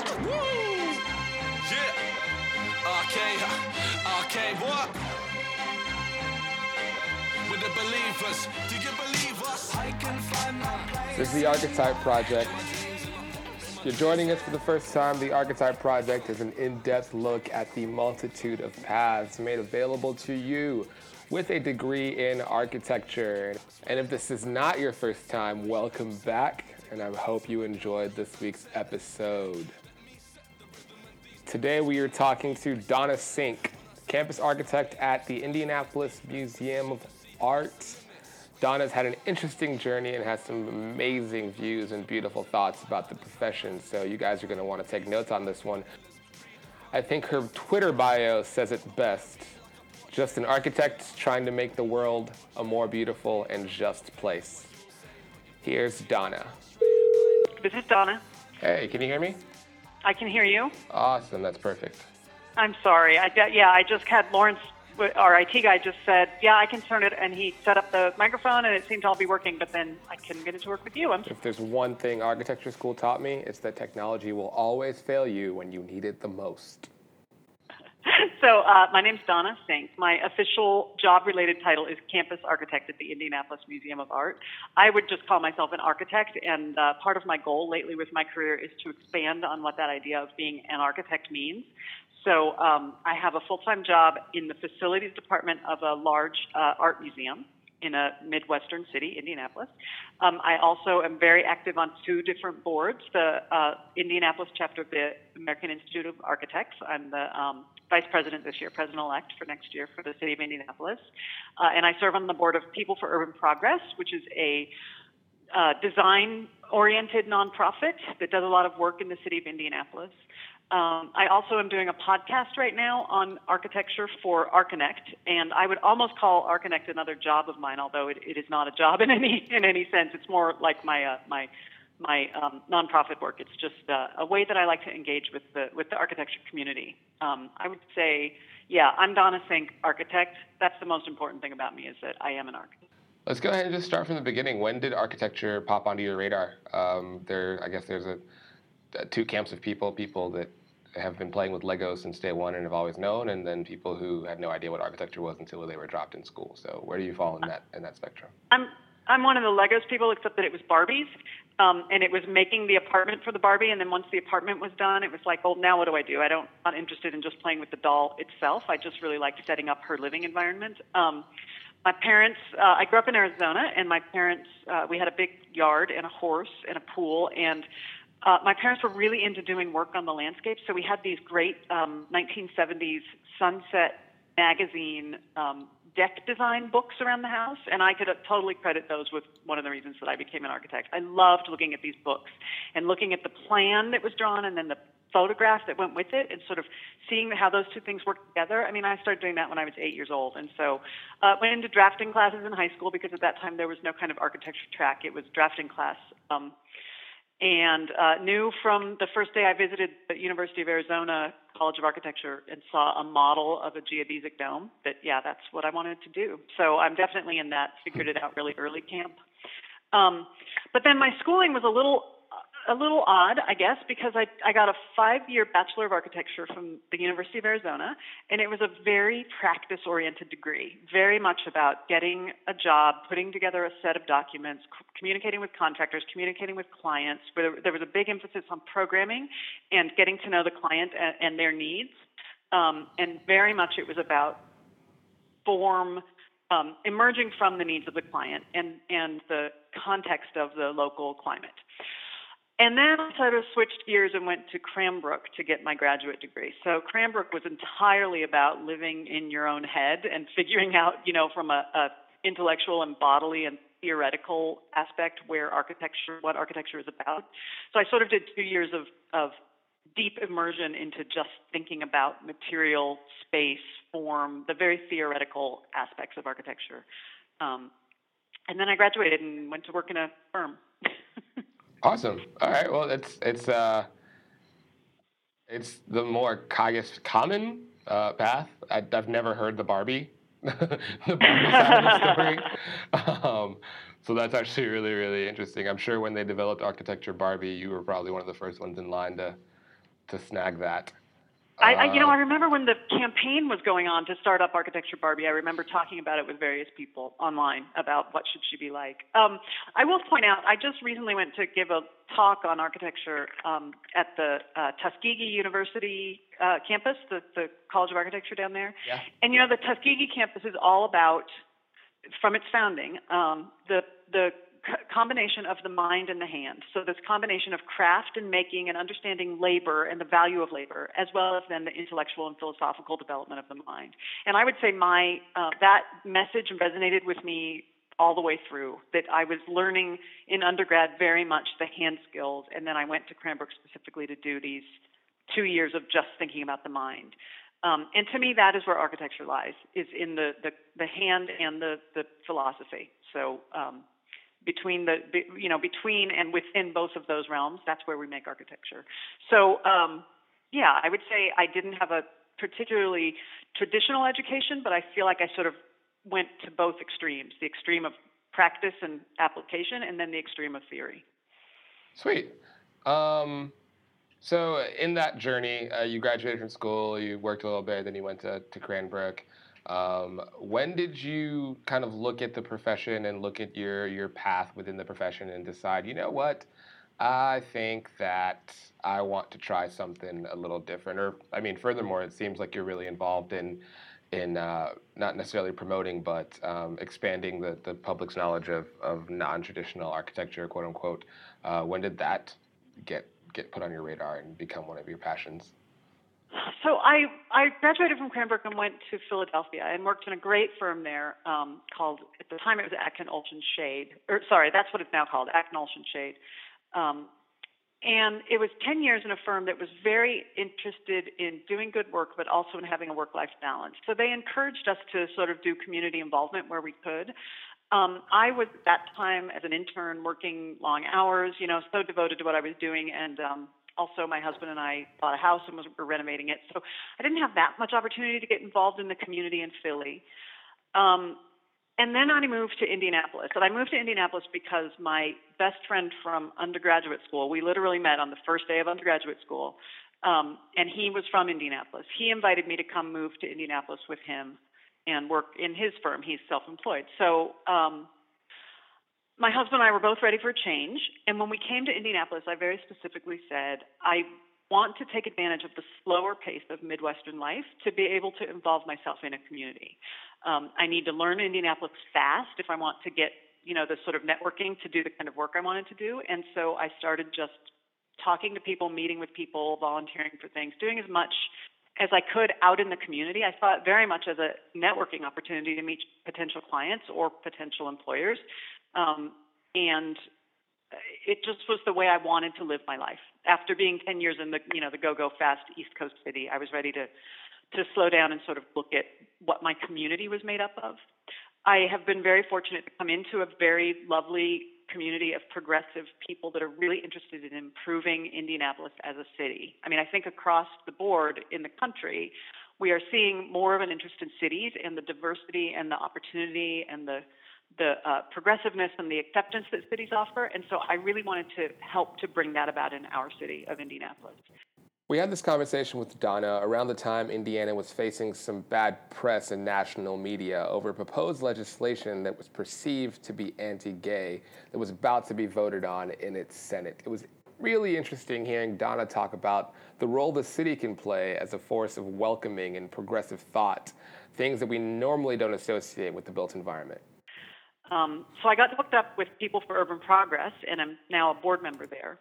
Yeah. What? With the believers, you believe us? I can find my place. This is the Archetype Project. You're joining us for the first time, the Archetype Project is an in depth look at the multitude of paths made available to you with a degree in architecture. And if this is not your first time, welcome back, and I hope you enjoyed this week's episode. Today we are talking to Donna Sink, campus architect at the Indianapolis Museum of Art. Donna's had an interesting journey and has some amazing views and beautiful thoughts about the profession, so you guys are going to want to take notes on this one. I think her Twitter bio says it best. Just an architect trying to make the world a more beautiful and just place. Here's Donna. This is Donna. Hey, can you hear me? I can hear you. Awesome, that's perfect. I'm sorry. I yeah, I just had Lawrence, our IT guy, just said, yeah, I can turn it, and he set up the microphone, and it seemed to all be working. But then I couldn't get it to work with you. I'm If there's one thing architecture school taught me, it's that technology will always fail you when you need it the most. So uh, my name's Donna Sink. My official job-related title is campus architect at the Indianapolis Museum of Art. I would just call myself an architect, and uh, part of my goal lately with my career is to expand on what that idea of being an architect means. So um, I have a full-time job in the facilities department of a large uh, art museum in a midwestern city, Indianapolis. Um, I also am very active on two different boards, the uh, Indianapolis chapter of the American Institute of Architects. I'm the um, vice president this year, president-elect for next year for the city of Indianapolis. Uh, and I serve on the board of People for Urban Progress, which is a uh, design-oriented nonprofit that does a lot of work in the city of Indianapolis. Um, I also am doing a podcast right now on architecture for Archinect, and I would almost call Archinect another job of mine, although it, it is not a job in any in any sense. It's more like my uh, my my um, nonprofit work. It's just uh, a way that I like to engage with the with the architecture community. Um, I would say, yeah, I'm Donna Sink, architect. That's the most important thing about me is that I am an architect. Let's go ahead and just start from the beginning. When did architecture pop onto your radar? Um, there, I guess there's a, a two camps of people: people that have been playing with Lego since day one and have always known, and then people who had no idea what architecture was until they were dropped in school. So where do you fall in that in that spectrum? I'm I'm one of the Legos people, except that it was Barbies, um, and it was making the apartment for the Barbie. And then once the apartment was done, it was like, well, now what do I do? I don't not interested in just playing with the doll itself. I just really liked setting up her living environment. Um, my parents, uh, I grew up in Arizona, and my parents, uh, we had a big yard and a horse and a pool, and uh, my parents were really into doing work on the landscape, so we had these great um, 1970s Sunset magazine um, deck design books around the house, and I could totally credit those with one of the reasons that I became an architect. I loved looking at these books and looking at the plan that was drawn and then the photograph that went with it and sort of seeing how those two things work together. I mean, I started doing that when I was eight years old, and so uh, went into drafting classes in high school because at that time there was no kind of architecture track. It was drafting class. Um, and uh, knew from the first day I visited the University of Arizona College of Architecture and saw a model of a geodesic dome that, yeah, that's what I wanted to do. So I'm definitely in that figured it out really early camp. Um, but then my schooling was a little a little odd, I guess, because I, I got a five year Bachelor of Architecture from the University of Arizona, and it was a very practice oriented degree, very much about getting a job, putting together a set of documents, c- communicating with contractors, communicating with clients. Where there was a big emphasis on programming and getting to know the client and, and their needs. Um, and very much it was about form um, emerging from the needs of the client and, and the context of the local climate. And then I sort of switched gears and went to Cranbrook to get my graduate degree. So Cranbrook was entirely about living in your own head and figuring out, you know, from a, a intellectual and bodily and theoretical aspect where architecture, what architecture is about. So I sort of did two years of, of deep immersion into just thinking about material, space, form, the very theoretical aspects of architecture. Um, and then I graduated and went to work in a firm. Awesome. All right. Well, it's it's uh, it's the more I guess common uh, path. I, have never heard the Barbie, the Barbie side of the story. Um, so that's actually really really interesting. I'm sure when they developed architecture Barbie, you were probably one of the first ones in line to to snag that. I, I, you know, Uh, I remember when the campaign was going on to start up Architecture Barbie. I remember talking about it with various people online about what should she be like. Um, I will point out, I just recently went to give a talk on architecture um, at the uh, Tuskegee University uh, campus, the, the College of Architecture down there. Yeah. And you know, the Tuskegee campus is all about, from its founding, um, the the combination of the mind and the hand. So this combination of craft and making and understanding labor and the value of labor, as well as then the intellectual and philosophical development of the mind. And I would say my uh, that message resonated with me all the way through. That I was learning in undergrad very much the hand skills, and then I went to Cranbrook specifically to do these two years of just thinking about the mind. Um, and to me, that is where architecture lies: is in the the, the hand and the the philosophy. So um, between the you know between and within both of those realms, that's where we make architecture. So um, yeah, I would say I didn't have a particularly traditional education, but I feel like I sort of went to both extremes: the extreme of practice and application, and then the extreme of theory. Sweet. Um, so in that journey, uh, you graduated from school, you worked a little bit, then you went to, to Cranbrook. Um, when did you kind of look at the profession and look at your, your path within the profession and decide, you know what, I think that I want to try something a little different? Or, I mean, furthermore, it seems like you're really involved in in uh, not necessarily promoting, but um, expanding the, the public's knowledge of, of non-traditional architecture, quote unquote. Uh, when did that get get put on your radar and become one of your passions? So I I graduated from Cranbrook and went to Philadelphia and worked in a great firm there um, called at the time it was Atkin Olshin Schade or sorry that's what it's now called Atkin Olshin Schade, um, and it was ten years in a firm that was very interested in doing good work but also in having a work life balance. So they encouraged us to sort of do community involvement where we could. Um, I was at that time as an intern working long hours, you know, so devoted to what I was doing, and um, also my husband and I bought a house and was, were renovating it. So I didn't have that much opportunity to get involved in the community in Philly. Um, and then I moved to Indianapolis. And I moved to Indianapolis because my best friend from undergraduate school, we literally met on the first day of undergraduate school, um, and he was from Indianapolis. He invited me to come move to Indianapolis with him and work in his firm. He's self employed. So um, my husband and I were both ready for a change. And when we came to Indianapolis, I very specifically said, I want to take advantage of the slower pace of Midwestern life to be able to involve myself in a community. Um, I need to learn Indianapolis fast if I want to get, you know, the sort of networking to do the kind of work I wanted to do. And so I started just talking to people, meeting with people, volunteering for things, doing as much as I could out in the community. I saw it very much as a networking opportunity to meet potential clients or potential employers. Um, and it just was the way I wanted to live my life. After being 10 years in the, you know, the go-go fast East Coast city, I was ready to, to slow down and sort of look at what my community was made up of. I have been very fortunate to come into a very lovely community of progressive people that are really interested in improving Indianapolis as a city. I mean, I think across the board in the country, we are seeing more of an interest in cities and the diversity and the opportunity and the the uh, progressiveness and the acceptance that cities offer. And so I really wanted to help to bring that about in our city of Indianapolis. We had this conversation with Donna around the time Indiana was facing some bad press in national media over proposed legislation that was perceived to be anti gay that was about to be voted on in its Senate. It was really interesting hearing Donna talk about the role the city can play as a force of welcoming and progressive thought, things that we normally don't associate with the built environment. Um, so I got hooked up with People for Urban Progress, and I'm now a board member there.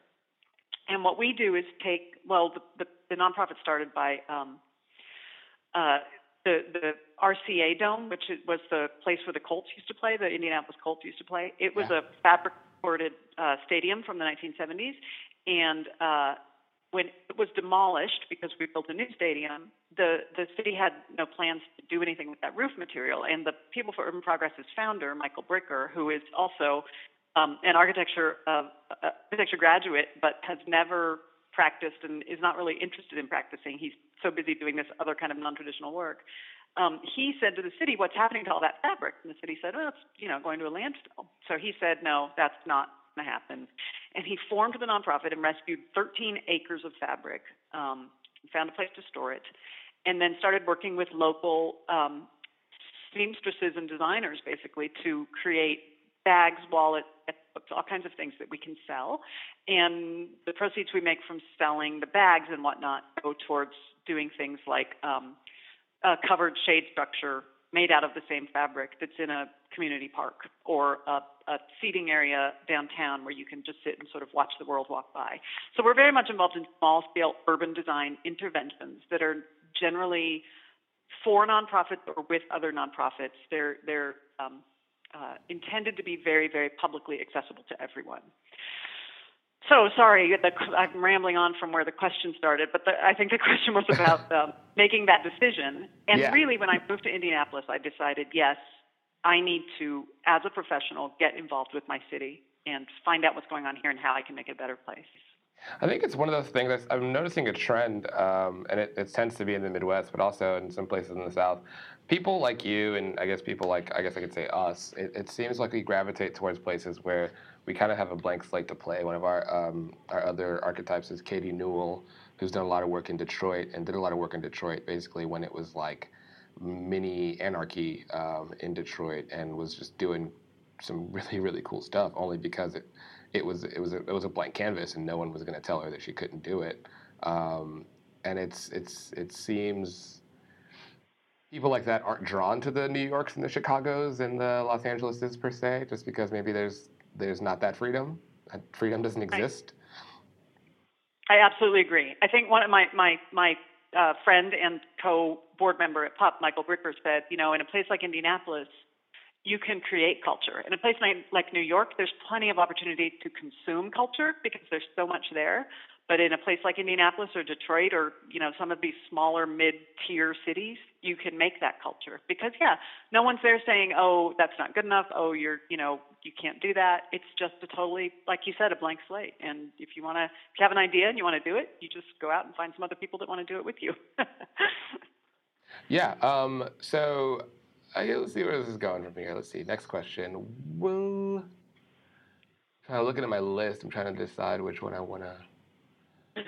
And what we do is take, well, the, the, the nonprofit started by um, uh, the, the RCA Dome, which was the place where the Colts used to play, the Indianapolis Colts used to play. It was Yeah. a fabric supported uh, stadium from the 1970s. And uh, when it was demolished because we built a new stadium, the, the city had no plans to do anything with that roof material. And the People for Urban Progress's founder, Michael Bricker, who is also um, an architecture uh, architecture graduate, but has never practiced and is not really interested in practicing. He's so busy doing this other kind of non-traditional work. Um, he said to the city, "What's happening to all that fabric?" And the city said, "Well, it's you know going to a landfill." So he said, "No, that's not to happen." And he formed the nonprofit and rescued 13 acres of fabric, um, found a place to store it, and then started working with local um, seamstresses and designers basically to create bags, wallets, all kinds of things that we can sell. And the proceeds we make from selling the bags and whatnot go towards doing things like um, a covered shade structure made out of the same fabric that's in a community park or a, a seating area downtown where you can just sit and sort of watch the world walk by. So we're very much involved in small scale urban design interventions that are generally for nonprofits or with other nonprofits. They're they're um, uh, intended to be very very publicly accessible to everyone. So sorry, the, I'm rambling on from where the question started, but the, I think the question was about um, making that decision. And yeah. really, when I moved to Indianapolis, I decided yes, I need to, as a professional, get involved with my city and find out what's going on here and how I can make it a better place. I think it's one of those things I'm noticing a trend, um, and it, it, tends to be in the Midwest, but also in some places in the South. People like you, and I guess people like, I guess I could say us, it, it seems like we gravitate towards places where we kind of have a blank slate to play. One of our, um, our other archetypes is Katie Newell, who's done a lot of work in Detroit, and did a lot of work in Detroit basically when it was like mini anarchy um, in Detroit, and was just doing some really, really cool stuff only because it it was it was a, it was a blank canvas, and no one was going to tell her that she couldn't do it. Um, and it's it's it seems people like that aren't drawn to the New Yorks and the Chicagos and the Los Angeleses per se, just because maybe there's there's not that freedom. That freedom doesn't exist. I, I absolutely agree. I think one of my my my uh, friend and co board member at PUP, Michael Bricker, said, you know, in a place like Indianapolis, you can create culture. In a place like New York, there's plenty of opportunity to consume culture because there's so much there. But in a place like Indianapolis or Detroit or you know some of these smaller mid-tier cities, you can make that culture because yeah, no one's there saying, "Oh, that's not good enough. Oh, you're you know you can't do that." It's just a totally like you said, a blank slate. And if you want to, if you have an idea and you want to do it, you just go out and find some other people that want to do it with you. yeah. Um, so let's see where this is going from here. Let's see. Next question. Well, kind of looking at my list, I'm trying to decide which one I want to,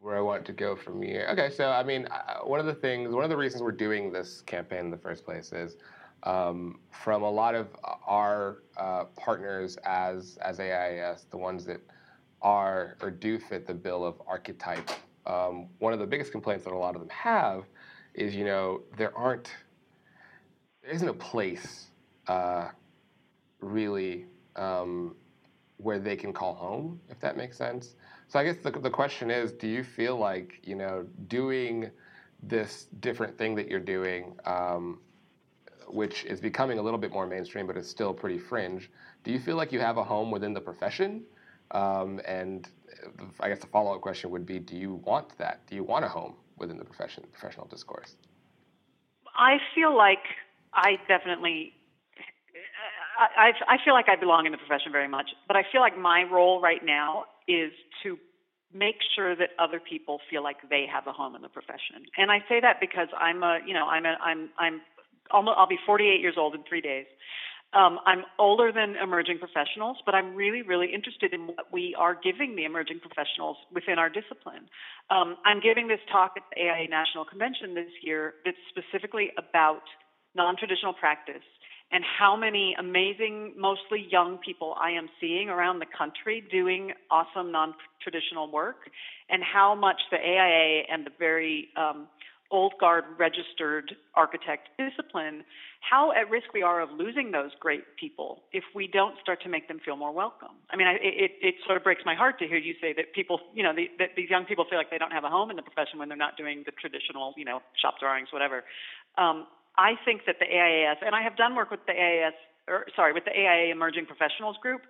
where I want to go from here. Okay, so I mean, one of the things, one of the reasons we're doing this campaign in the first place is um, from a lot of our uh, partners as as AIAS, the ones that are or do fit the bill of archetype. Um, one of the biggest complaints that a lot of them have is, you know, there aren't there isn't a place uh, really um, where they can call home, if that makes sense. So I guess the, the question is, do you feel like you know doing this different thing that you're doing, um, which is becoming a little bit more mainstream, but it's still pretty fringe? Do you feel like you have a home within the profession? Um, and I guess the follow-up question would be, do you want that? Do you want a home within the profession, professional discourse? I feel like I definitely I, I feel like I belong in the profession very much, but I feel like my role right now is to make sure that other people feel like they have a home in the profession. And I say that because I'm a, you know, I'm a, I'm, I'm almost, I'll be 48 years old in three days. Um, I'm older than emerging professionals, but I'm really, really interested in what we are giving the emerging professionals within our discipline. Um, I'm giving this talk at the AIA National Convention this year that's specifically about non traditional practice and how many amazing, mostly young people I am seeing around the country doing awesome non traditional work, and how much the AIA and the very um, old guard registered architect discipline, how at risk we are of losing those great people if we don't start to make them feel more welcome. I mean, I, it, it sort of breaks my heart to hear you say that people, you know, the, that these young people feel like they don't have a home in the profession when they're not doing the traditional, you know, shop drawings, whatever. Um, I think that the AIAS, and I have done work with the AIAS, or sorry, with the AIA Emerging Professionals Group,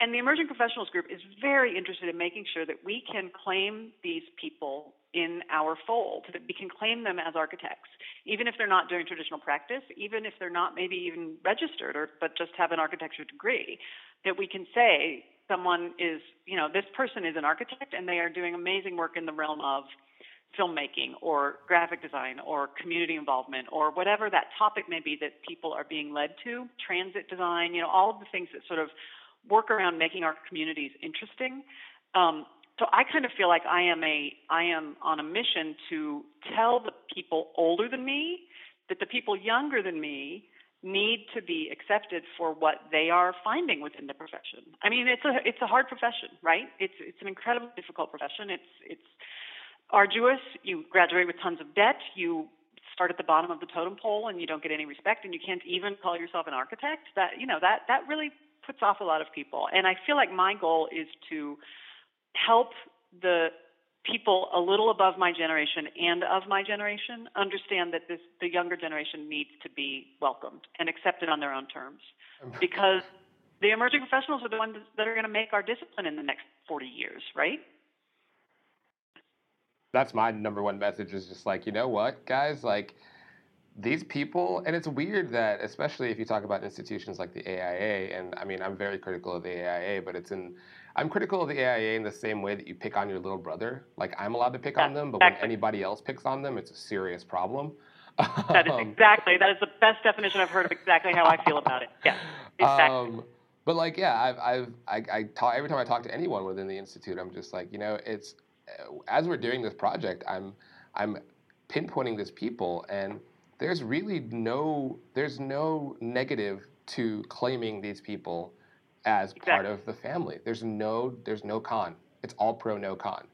and the Emerging Professionals Group is very interested in making sure that we can claim these people in our fold, that we can claim them as architects, even if they're not doing traditional practice, even if they're not maybe even registered or but just have an architecture degree, that we can say someone is, you know, this person is an architect and they are doing amazing work in the realm of filmmaking or graphic design or community involvement or whatever that topic may be that people are being led to, transit design, you know, all of the things that sort of work around making our communities interesting. Um, so I kind of feel like I am a I am on a mission to tell the people older than me that the people younger than me need to be accepted for what they are finding within the profession. I mean, it's a it's a hard profession, right? It's it's an incredibly difficult profession. It's it's arduous. You graduate with tons of debt. You start at the bottom of the totem pole and you don't get any respect and you can't even call yourself an architect. That you know that that really puts off a lot of people. And I feel like my goal is to help the people a little above my generation and of my generation understand that this the younger generation needs to be welcomed and accepted on their own terms. Because the emerging professionals are the ones that are going to make our discipline in the next 40 years right? That's my number one message is just like you know what guys? Like these people and it's weird that especially if you talk about institutions like the aia and i mean i'm very critical of the aia but it's in I'm critical of the AIA in the same way that you pick on your little brother. Like I'm allowed to pick on them, but when anybody else picks on them, it's a serious problem. That is um, exactly that is the best definition I've heard of exactly how I feel about it. Yeah, exactly. Um, but like, yeah, I've, I've I, I talk, every time I talk to anyone within the institute, I'm just like, you know, it's as we're doing this project, I'm I'm pinpointing these people, and there's really no there's no negative to claiming these people as exactly. part of the family. There's no there's no con. It's all pro, no con.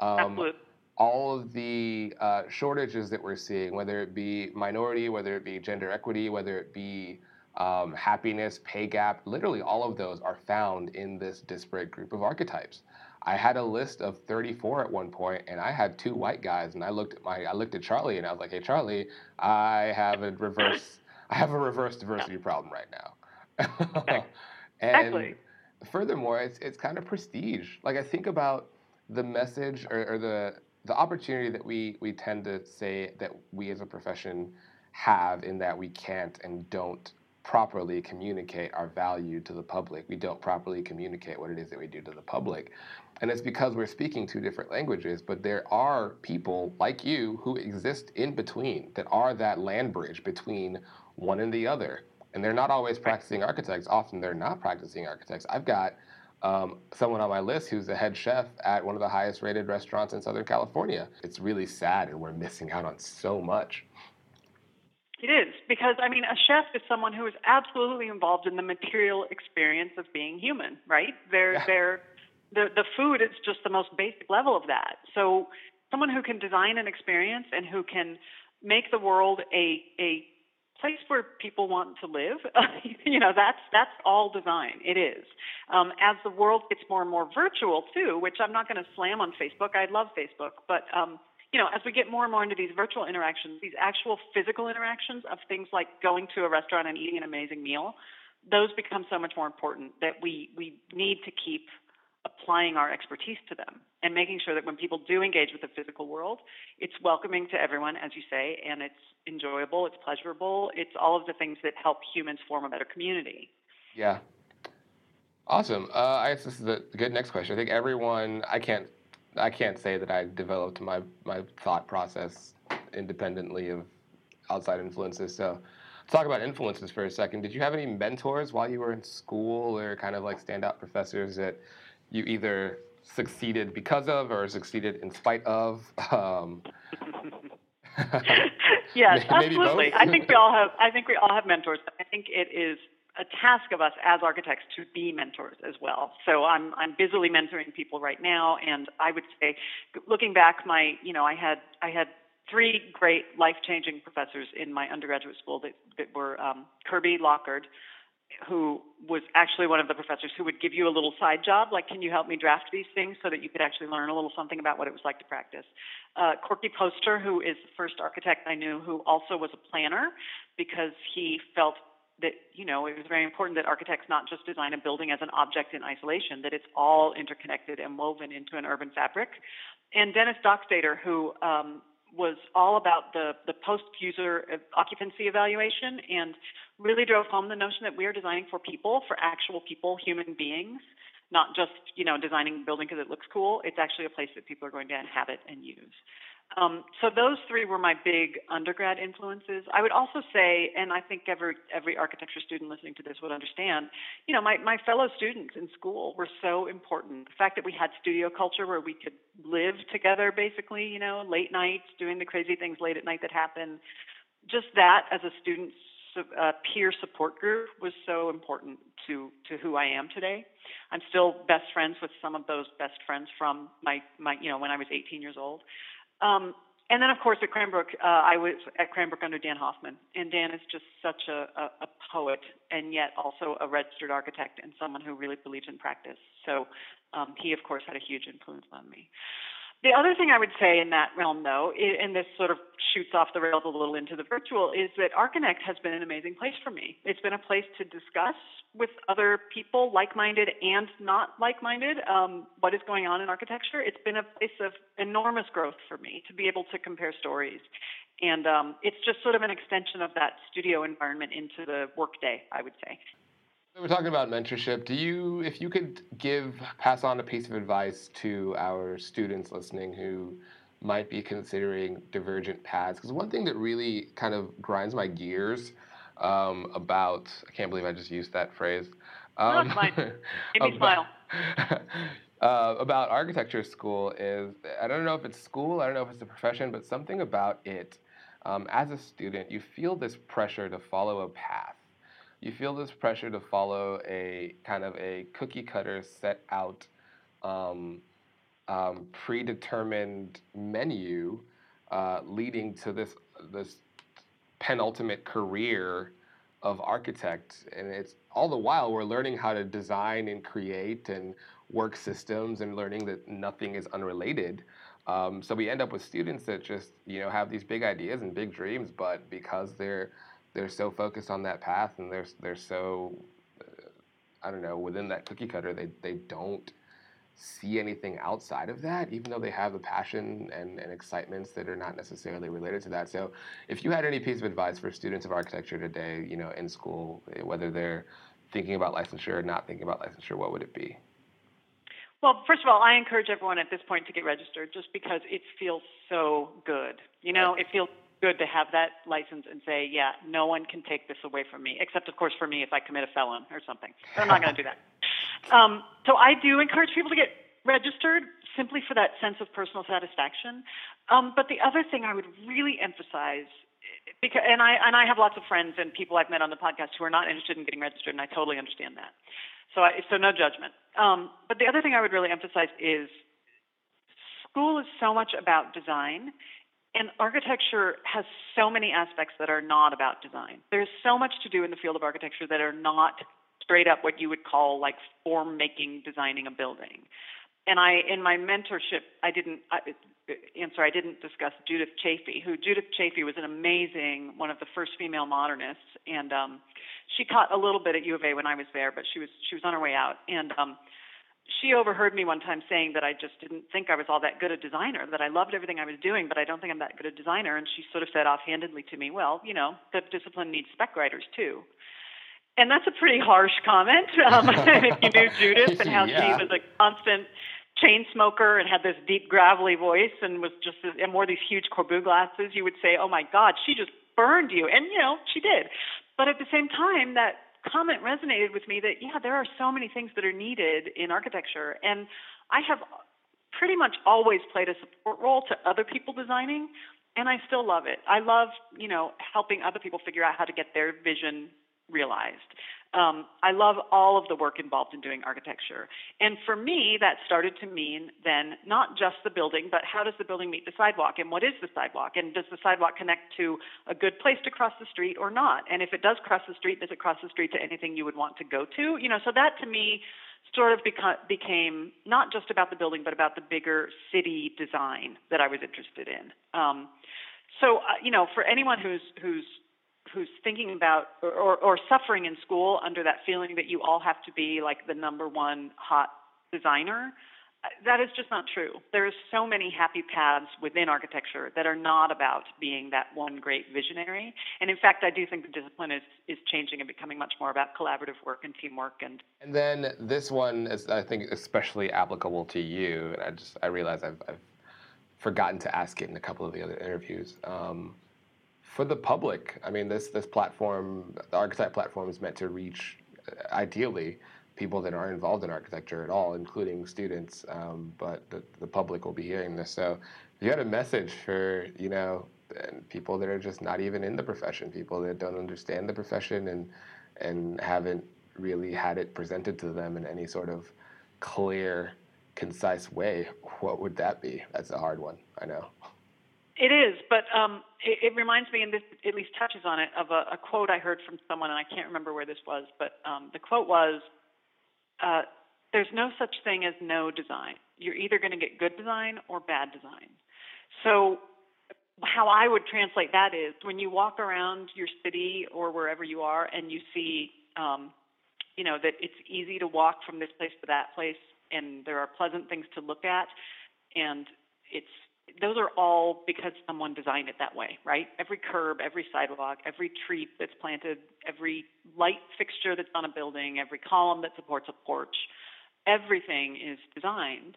Um, Absolutely. All of the uh, shortages that we're seeing, whether it be minority, whether it be gender equity, whether it be um, happiness, pay gap, literally all of those are found in this disparate group of archetypes. I had a list of 34 at one point, and I had two white guys, and I looked at my, I looked at Charlie, and I was like, "Hey, Charlie, I have a reverse, I have a reverse diversity problem right now." And exactly. furthermore, it's it's kind of prestige. Like I think about the message or, or the the opportunity that we we tend to say that we as a profession have in that we can't and don't properly communicate our value to the public. We don't properly communicate what it is that we do to the public. And it's because we're speaking two different languages, but there are people like you who exist in between, that are that land bridge between one and the other and they're not always practicing architects. Often they're not practicing architects. I've got um, someone on my list who's the head chef at one of the highest rated restaurants in Southern California. It's really sad, and we're missing out on so much. It is because I mean, a chef is someone who is absolutely involved in the material experience of being human, right? They're yeah. they're the the food is just the most basic level of that. So someone who can design an experience and who can make the world a a place where people want to live. you know, that's that's all design. It is. Um, as the world gets more and more virtual too, which I'm not going to slam on Facebook. I love Facebook, but um, you know, as we get more and more into these virtual interactions, these actual physical interactions of things like going to a restaurant and eating an amazing meal, those become so much more important that we we need to keep applying our expertise to them and making sure that when people do engage with the physical world, it's welcoming to everyone, as you say, and it's enjoyable, it's pleasurable, it's all of the things that help humans form a better community. Yeah. Awesome. Uh, I guess this is a good next question. I think everyone, I can't, I can't say that I developed my, my thought process independently of outside influences. So let's talk about influences for a second. Did you have any mentors while you were in school or kind of like standout professors that you either succeeded because of or succeeded in spite of? Um, yes, absolutely. I think we all have. I think we all have mentors. I think it is a task of us as architects to be mentors as well. So I'm I'm busily mentoring people right now, and I would say, looking back, my you know I had I had three great life changing professors in my undergraduate school that that were um, Kirby Lockard, who was actually one of the professors who would give you a little side job, like, can you help me draft these things so that you could actually learn a little something about what it was like to practice. Uh, Corky Poster, who is the first architect I knew who also was a planner because he felt that, you know, it was very important that architects not just design a building as an object in isolation, that it's all interconnected and woven into an urban fabric. And Dennis Dockstader, who um, was all about the, the post-user occupancy evaluation and really drove home the notion that we are designing for people, for actual people, human beings, not just you know designing a building because it looks cool. It's actually a place that people are going to inhabit and use. Um, so those three were my big undergrad influences. I would also say, and I think every every architecture student listening to this would understand, you know, my, my fellow students in school were so important. The fact that we had studio culture where we could live together, basically, you know, late nights doing the crazy things late at night that happen. Just that as a student uh, peer support group was so important to to who I am today. I'm still best friends with some of those best friends from my my you know when I was 18 years old. Um, and then, of course, at Cranbrook, uh, I was at Cranbrook under Dan Hoffman. And Dan is just such a, a, a poet and yet also a registered architect and someone who really believes in practice. So um, he, of course, had a huge influence on me. The other thing I would say in that realm, though, and this sort of shoots off the rails a little into the virtual, is that Archinect has been an amazing place for me. It's been a place to discuss with other people, like minded and not like minded, um, what is going on in architecture. It's been a place of enormous growth for me to be able to compare stories. And um, it's just sort of an extension of that studio environment into the workday, I would say. We're talking about mentorship. Do you, if you could give, pass on a piece of advice to our students listening who might be considering divergent paths? Because one thing that really kind of grinds my gears um, about, I can't believe I just used that phrase. Um, no, Made me smile. uh, about architecture school is, I don't know if it's school, I don't know if it's a profession, but something about it. Um, as a student, you feel this pressure to follow a path you feel this pressure to follow a kind of a cookie cutter set out um, um, predetermined menu uh, leading to this this penultimate career of architect and it's all the while we're learning how to design and create and work systems and learning that nothing is unrelated. Um, so we end up with students that just you know have these big ideas and big dreams but because they're they're so focused on that path and they're they're so uh, I don't know within that cookie cutter they they don't see anything outside of that even though they have the passion and, and excitements that are not necessarily related to that. So if you had any piece of advice for students of architecture today you know in school whether they're thinking about licensure or not thinking about licensure what would it be? Well, first of all, I encourage everyone at this point to get registered just because it feels so good. You know, it feels good to have that license and say, yeah, no one can take this away from me, except of course for me if I commit a felon or something. But I'm not going to do that. Um, so I do encourage people to get registered simply for that sense of personal satisfaction. Um, but the other thing I would really emphasize because and I and I have lots of friends and people I've met on the podcast who are not interested in getting registered, and I totally understand that. So I, so no judgment. Um, but the other thing I would really emphasize is school is so much about design and architecture has so many aspects that are not about design. There's so much to do in the field of architecture that are not straight up what you would call like form making designing a building. And I, in my mentorship, I didn't, I, answer, I didn't discuss Judith Chafee, who Judith Chafee was an amazing, one of the first female modernists. And um, she taught a little bit at U of A when I was there, but she was, she was on her way out. And um, she overheard me one time saying that I just didn't think I was all that good a designer, that I loved everything I was doing, but I don't think I'm that good a designer. And she sort of said offhandedly to me, well, you know, the discipline needs spec writers too. And that's a pretty harsh comment. Um, if you knew Judith and how yeah. she was a constant chain smoker and had this deep gravelly voice and was just and wore these huge Corbu glasses, you would say, "Oh my God, she just burned you," and you know she did. But at the same time, that comment resonated with me that yeah, there are so many things that are needed in architecture, and I have pretty much always played a support role to other people designing, and I still love it. I love you know helping other people figure out how to get their vision realized. Um, I love all of the work involved in doing architecture. And for me, that started to mean then not just the building, but how does the building meet the sidewalk? And what is the sidewalk? And does the sidewalk connect to a good place to cross the street or not? And if it does cross the street, does it cross the street to anything you would want to go to? You know, so that to me sort of beca- became not just about the building, but about the bigger city design that I was interested in. Um, so, uh, you know, for anyone who's who's who's thinking about or, or, or suffering in school under that feeling that you all have to be like the number one hot designer, that is just not true. There are so many happy paths within architecture that are not about being that one great visionary. And in fact, I do think the discipline is, is changing and becoming much more about collaborative work and teamwork. And and then this one is, I think, especially applicable to you. And I just I realize I've, I've forgotten to ask it in a couple of the other interviews. Um, for the public, I mean, this this platform, the Archetype platform, is meant to reach, uh, ideally, people that aren't involved in architecture at all, including students. Um, but the, the public will be hearing this. So, if you had a message for you know people that are just not even in the profession, people that don't understand the profession and and haven't really had it presented to them in any sort of clear, concise way, what would that be? That's a hard one. I know. It is, but um, it, it, reminds me, and this at least touches on it, of a, a, quote I heard from someone, and I can't remember where this was, but um, the quote was, uh, "There's no such thing as no design. You're either going to get good design or bad design." So, how I would translate that is when you walk around your city or wherever you are, and you see, um, you know, that it's easy to walk from this place to that place, and there are pleasant things to look at, and it's those are all because someone designed it that way, right? Every curb, every sidewalk, every tree that's planted, every light fixture that's on a building, every column that supports a porch, everything is designed.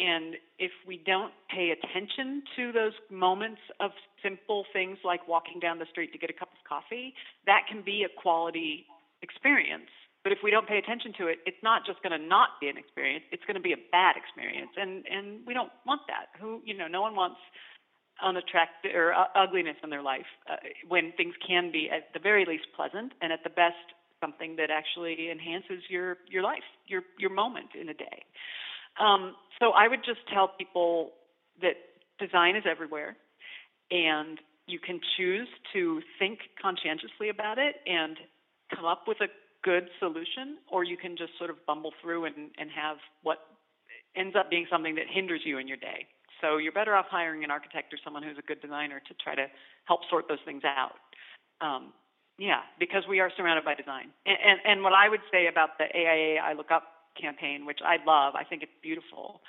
And if we don't pay attention to those moments of simple things like walking down the street to get a cup of coffee, that can be a quality experience but if we don't pay attention to it, it's not just going to not be an experience. It's going to be a bad experience, and and we don't want that. Who you know, no one wants unattractive or uh, ugliness in their life uh, when things can be at the very least pleasant, and at the best something that actually enhances your your life, your your moment in a day. Um, so I would just tell people that design is everywhere, and you can choose to think conscientiously about it and come up with a good solution, or you can just sort of bumble through and, and have what ends up being something that hinders you in your day. So you're better off hiring an architect or someone who's a good designer to try to help sort those things out. Um, yeah, because we are surrounded by design. And, and, and what I would say about the AIA I Look Up campaign, which I love, I think it's beautiful,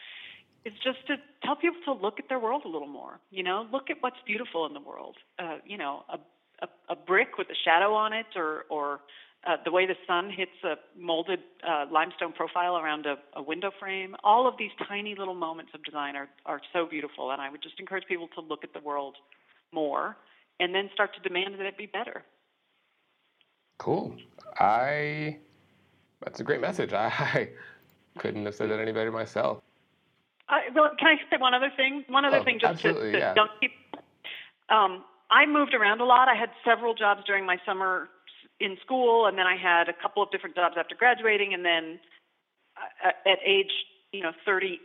is just to tell people to look at their world a little more. You know, look at what's beautiful in the world. Uh, you know, a, a, a brick with a shadow on it, or or uh, the way the sun hits a molded uh, limestone profile around a, a, window frame. All of these tiny little moments of design are, are so beautiful, and I would just encourage people to look at the world more and then start to demand that it be better. Cool. I. That's a great message. I, couldn't have said that any better myself. Uh, well, can I say one other thing? One other oh, thing, just to, to yeah. don't keep. Um, I moved around a lot. I had several jobs during my summer in school, and then I had a couple of different jobs after graduating, and then uh, at age you know 38,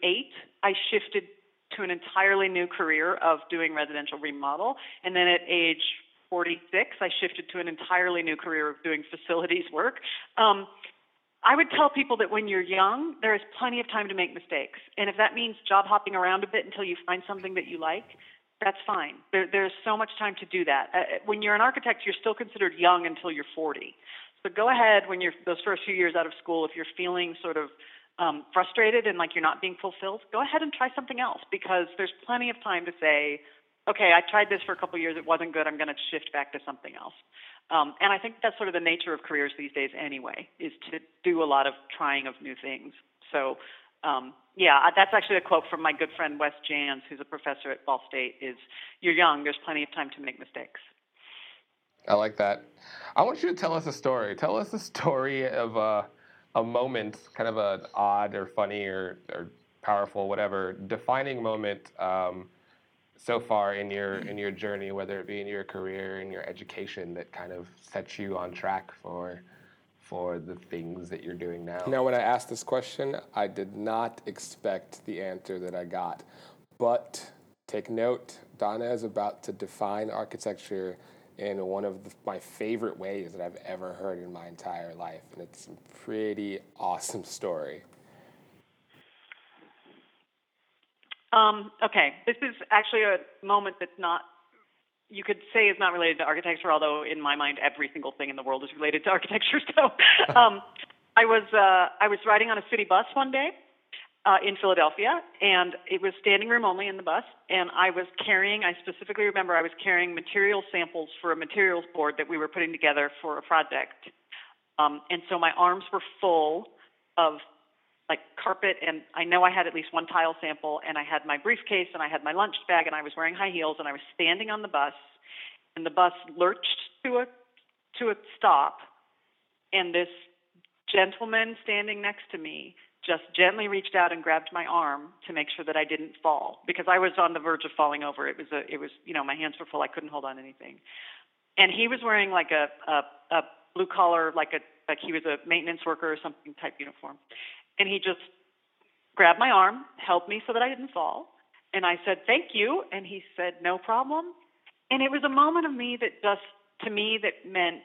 I shifted to an entirely new career of doing residential remodel, and then at age 46, I shifted to an entirely new career of doing facilities work. Um, I would tell people that when you're young, there is plenty of time to make mistakes. And if that means job hopping around a bit until you find something that you like, that's fine. There, there's so much time to do that. Uh, when you're an architect, you're still considered young until you're 40. So go ahead when you're those first few years out of school, if you're feeling sort of um, frustrated and like you're not being fulfilled, go ahead and try something else because there's plenty of time to say, okay, I tried this for a couple years, it wasn't good, I'm going to shift back to something else. Um, and I think that's sort of the nature of careers these days anyway, is to do a lot of trying of new things. So um, yeah, that's actually a quote from my good friend Wes Janz, who's a professor at Ball State. Is you're young. There's plenty of time to make mistakes. I like that. I want you to tell us a story. Tell us a story of a, a moment, kind of an odd or funny or, or powerful, whatever, defining moment um, so far in your in your journey, whether it be in your career, in your education, that kind of sets you on track for for the things that you're doing now? Now, when I asked this question, I did not expect the answer that I got. But take note, Donna is about to define architecture in one of the, my favorite ways that I've ever heard in my entire life. And it's a pretty awesome story. Um, okay, this is actually a moment that's not you could say is not related to architecture, although in my mind every single thing in the world is related to architecture. So um, I was uh, I was riding on a city bus one day, uh, in Philadelphia, and it was standing room only in the bus. And I was carrying, I specifically remember I was carrying material samples for a materials board that we were putting together for a project. Um, and so my arms were full of like carpet, and I know I had at least one tile sample, and I had my briefcase, and I had my lunch bag, and I was wearing high heels, and I was standing on the bus, and the bus lurched to a to a stop, and this gentleman standing next to me just gently reached out and grabbed my arm to make sure that I didn't fall because I was on the verge of falling over. It was a, it was, you know, my hands were full. I couldn't hold on to anything. And he was wearing like a, a, a blue collar, like a, like he was a maintenance worker or something type uniform. And he just grabbed my arm, held me so that I didn't fall. And I said, thank you. And he said, no problem. And it was a moment of me that just, to me, that meant,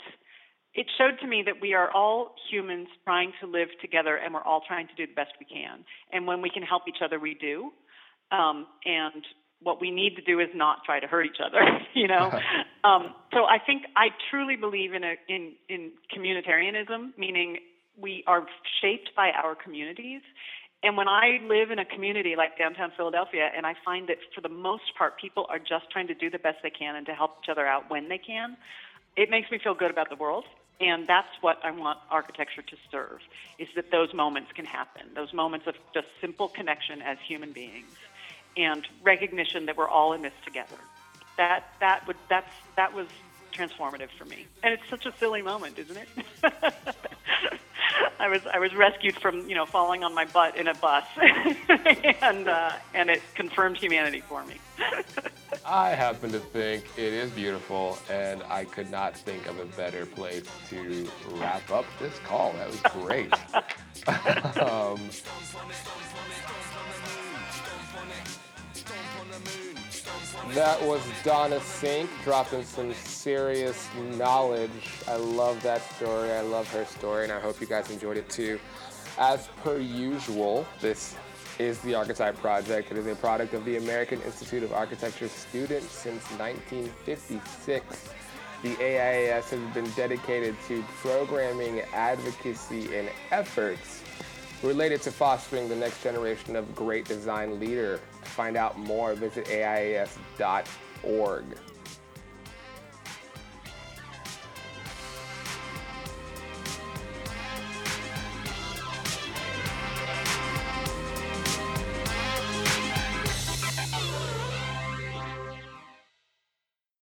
it showed to me that we are all humans trying to live together and we're all trying to do the best we can. And when we can help each other, we do. Um, and what we need to do is not try to hurt each other, you know. um, so I think I truly believe in a in in communitarianism, meaning we are shaped by our communities. And when I live in a community like downtown Philadelphia, and I find that for the most part, people are just trying to do the best they can and to help each other out when they can, it makes me feel good about the world. And that's what I want architecture to serve is that those moments can happen. Those moments of just simple connection as human beings and recognition that we're all in this together. That that would that's that was transformative for me. And it's such a silly moment isn't it I was I was rescued from you know falling on my butt in a bus and uh, and it confirmed humanity for me I happen to think it is beautiful, and I could not think of a better place to wrap up this call. That was great. um, that was Donna Sink dropping some serious knowledge. I love that story. I love her story, and I hope you guys enjoyed it too. As per usual, this is the Archetype Project. It is a product of the American Institute of Architecture students since 1956. The AIAS has been dedicated to programming, advocacy, and efforts related to fostering the next generation of great design leader. Find out more, visit AIAS.org.